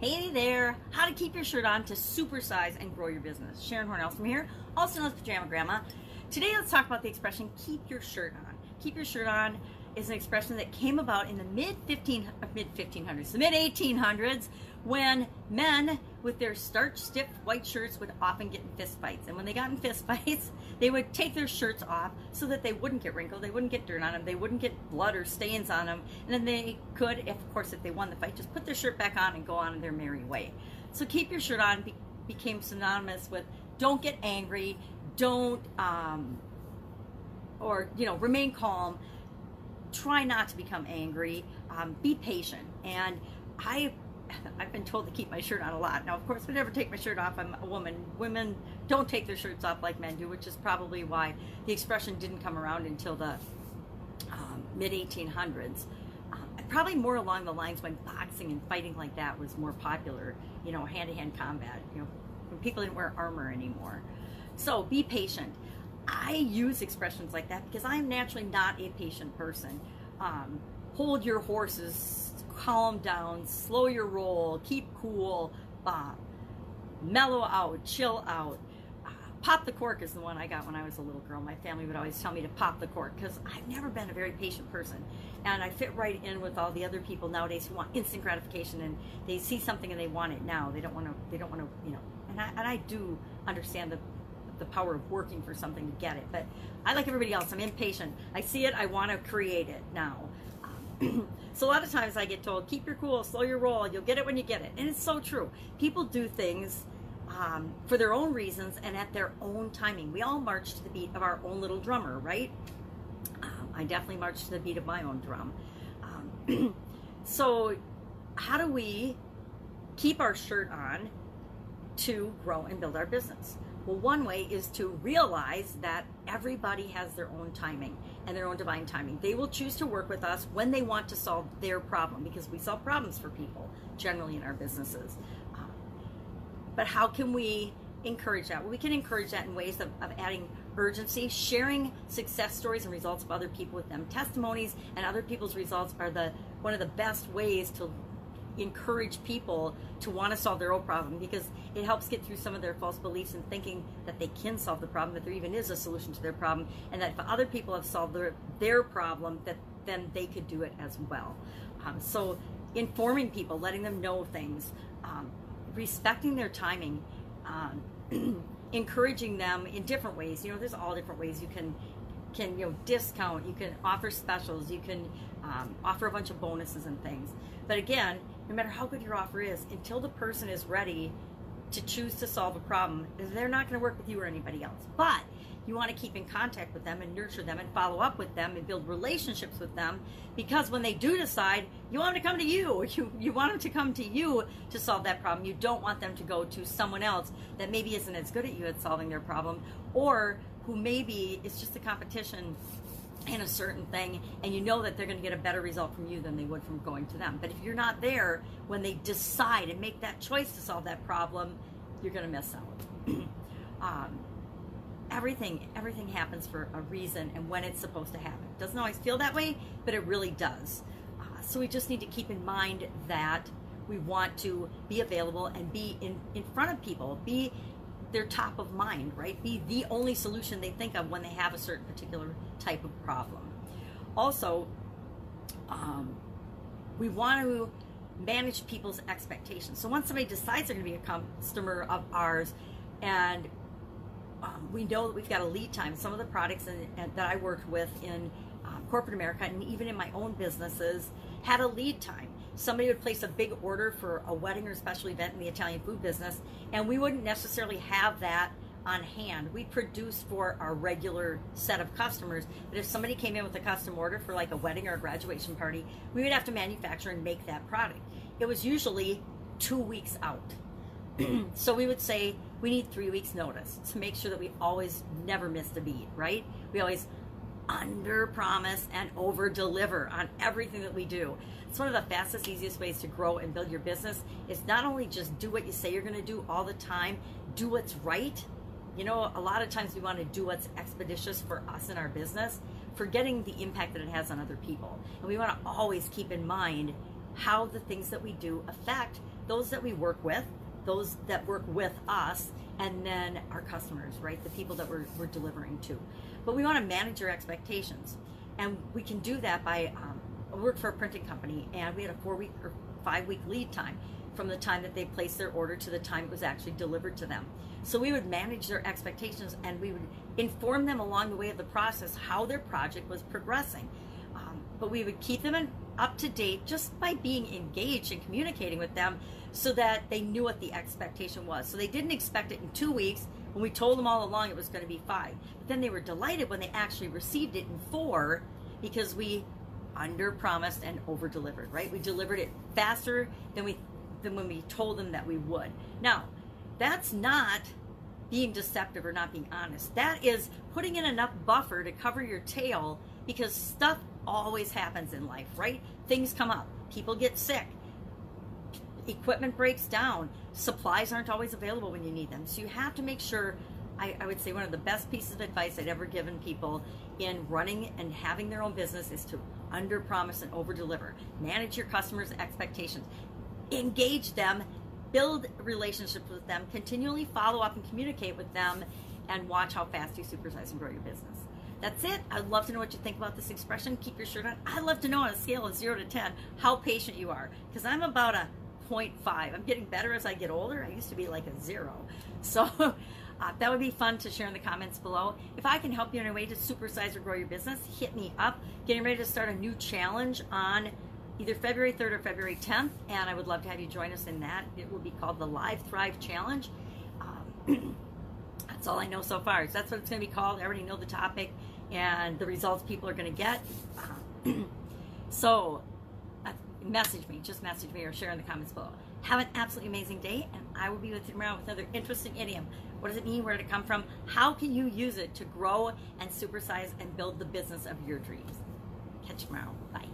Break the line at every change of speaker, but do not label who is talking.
Hey there! How to keep your shirt on to supersize and grow your business. Sharon Hornell from here, also known as Pajama Grandma. Today, let's talk about the expression "keep your shirt on." Keep your shirt on is an expression that came about in the mid 15 mid 1500s, the mid 1800s, when men with their starch stiff white shirts would often get in fist fights. And when they got in fist fights, they would take their shirts off so that they wouldn't get wrinkled, they wouldn't get dirt on them, they wouldn't get blood or stains on them, and then they could, if, of course, if they won the fight, just put their shirt back on and go on their merry way. So keep your shirt on be, became synonymous with don't get angry, don't, um, or you know, remain calm. Try not to become angry. Um, be patient. And I I've been told to keep my shirt on a lot. Now, of course, I never take my shirt off. I'm a woman. Women don't take their shirts off like men do, which is probably why the expression didn't come around until the um, mid 1800s. Uh, probably more along the lines when boxing and fighting like that was more popular, you know, hand to hand combat, you know, when people didn't wear armor anymore. So be patient. I use expressions like that because I'm naturally not a patient person. Um, hold your horses calm down, slow your roll, keep cool, uh, mellow out, chill out. Uh, pop the cork is the one I got when I was a little girl. My family would always tell me to pop the cork because I've never been a very patient person. And I fit right in with all the other people nowadays who want instant gratification and they see something and they want it now. They don't want to, they don't want to, you know, and I, and I do understand the the power of working for something to get it. But I like everybody else. I'm impatient. I see it. I want to create it now. so a lot of times I get told, keep your cool, slow your roll, you'll get it when you get it. And it's so true. People do things um, for their own reasons and at their own timing. We all march to the beat of our own little drummer, right? Um, I definitely march to the beat of my own drum. Um, so how do we keep our shirt on to grow and build our business? Well, one way is to realize that everybody has their own timing and their own divine timing. They will choose to work with us when they want to solve their problem because we solve problems for people generally in our businesses. Uh, but how can we encourage that? Well, we can encourage that in ways of, of adding urgency, sharing success stories and results of other people with them. Testimonies and other people's results are the one of the best ways to encourage people to want to solve their own problem because it helps get through some of their false beliefs and thinking that they can solve the problem, that there even is a solution to their problem, and that if other people have solved their, their problem, that then they could do it as well. Um, so informing people, letting them know things, um, respecting their timing, um, encouraging them in different ways. You know, there's all different ways you can can you know discount, you can offer specials, you can um, offer a bunch of bonuses and things. But again, no matter how good your offer is, until the person is ready to choose to solve a problem, they're not going to work with you or anybody else. But you want to keep in contact with them and nurture them and follow up with them and build relationships with them because when they do decide, you want them to come to you. You, you want them to come to you to solve that problem. You don't want them to go to someone else that maybe isn't as good at you at solving their problem or who maybe it's just a competition in a certain thing and you know that they're going to get a better result from you than they would from going to them. But if you're not there when they decide and make that choice to solve that problem, you're going to miss out. um, everything everything happens for a reason and when it's supposed to happen. It doesn't always feel that way, but it really does. Uh, so we just need to keep in mind that we want to be available and be in, in front of people, be their top of mind, right? Be the only solution they think of when they have a certain particular type of problem. Also, um, we want to manage people's expectations. So once somebody decides they're going to be a customer of ours, and um, we know that we've got a lead time. Some of the products in, in, that I worked with in um, corporate America and even in my own businesses had a lead time somebody would place a big order for a wedding or special event in the Italian food business, and we wouldn't necessarily have that on hand. We produce for our regular set of customers, but if somebody came in with a custom order for like a wedding or a graduation party, we would have to manufacture and make that product. It was usually two weeks out. so we would say we need three weeks notice to make sure that we always never missed a beat, right? We always under promise and over deliver on everything that we do. It's one of the fastest, easiest ways to grow and build your business is not only just do what you say you're going to do all the time, do what's right. You know, a lot of times we want to do what's expeditious for us in our business, forgetting the impact that it has on other people. And we want to always keep in mind how the things that we do affect those that we work with, those that work with us, and then our customers, right? The people that we're, we're delivering to. But we want to manage your expectations. And we can do that by, um, I worked for a printing company and we had a four week or five week lead time from the time that they placed their order to the time it was actually delivered to them. So we would manage their expectations and we would inform them along the way of the process how their project was progressing. Um, but we would keep them in, up to date just by being engaged and communicating with them so that they knew what the expectation was. So they didn't expect it in two weeks we told them all along it was going to be five. But then they were delighted when they actually received it in four because we under promised and over delivered, right? We delivered it faster than we than when we told them that we would. Now, that's not being deceptive or not being honest. That is putting in enough buffer to cover your tail because stuff always happens in life, right? Things come up. People get sick. Equipment breaks down. Supplies aren't always available when you need them. So you have to make sure I, I, would say one of the best pieces of advice I'd ever given people in running and having their own business is to under promise and over deliver. Manage your customers' expectations engage them, build relationships with them, continually follow up and communicate with them, and watch how fast you supersize and grow your business. That's it. I'd love to know what you think about this expression. Keep your shirt on. I'd love to know on a scale of zero to 10 how patient you are because I'm about a 0.5. I'm getting better as I get older. I used to be like a zero. So uh, that would be fun to share in the comments below. If I can help you in a way to supersize or grow your business, hit me up. Getting ready to start a new challenge on either February 3rd or February 10th, and I would love to have you join us in that. It will be called the Live Thrive Challenge. Um, that's all I know so far. So that's what it's going to be called. I already know the topic and the results people are going to get. So message me, just message me or share in the comments below. Have an absolutely amazing day, and I will be with you tomorrow with another interesting idiom. What does it mean? Where did it come from? How can you use it to grow and supersize and build the business of your dreams? Catch you tomorrow. Bye.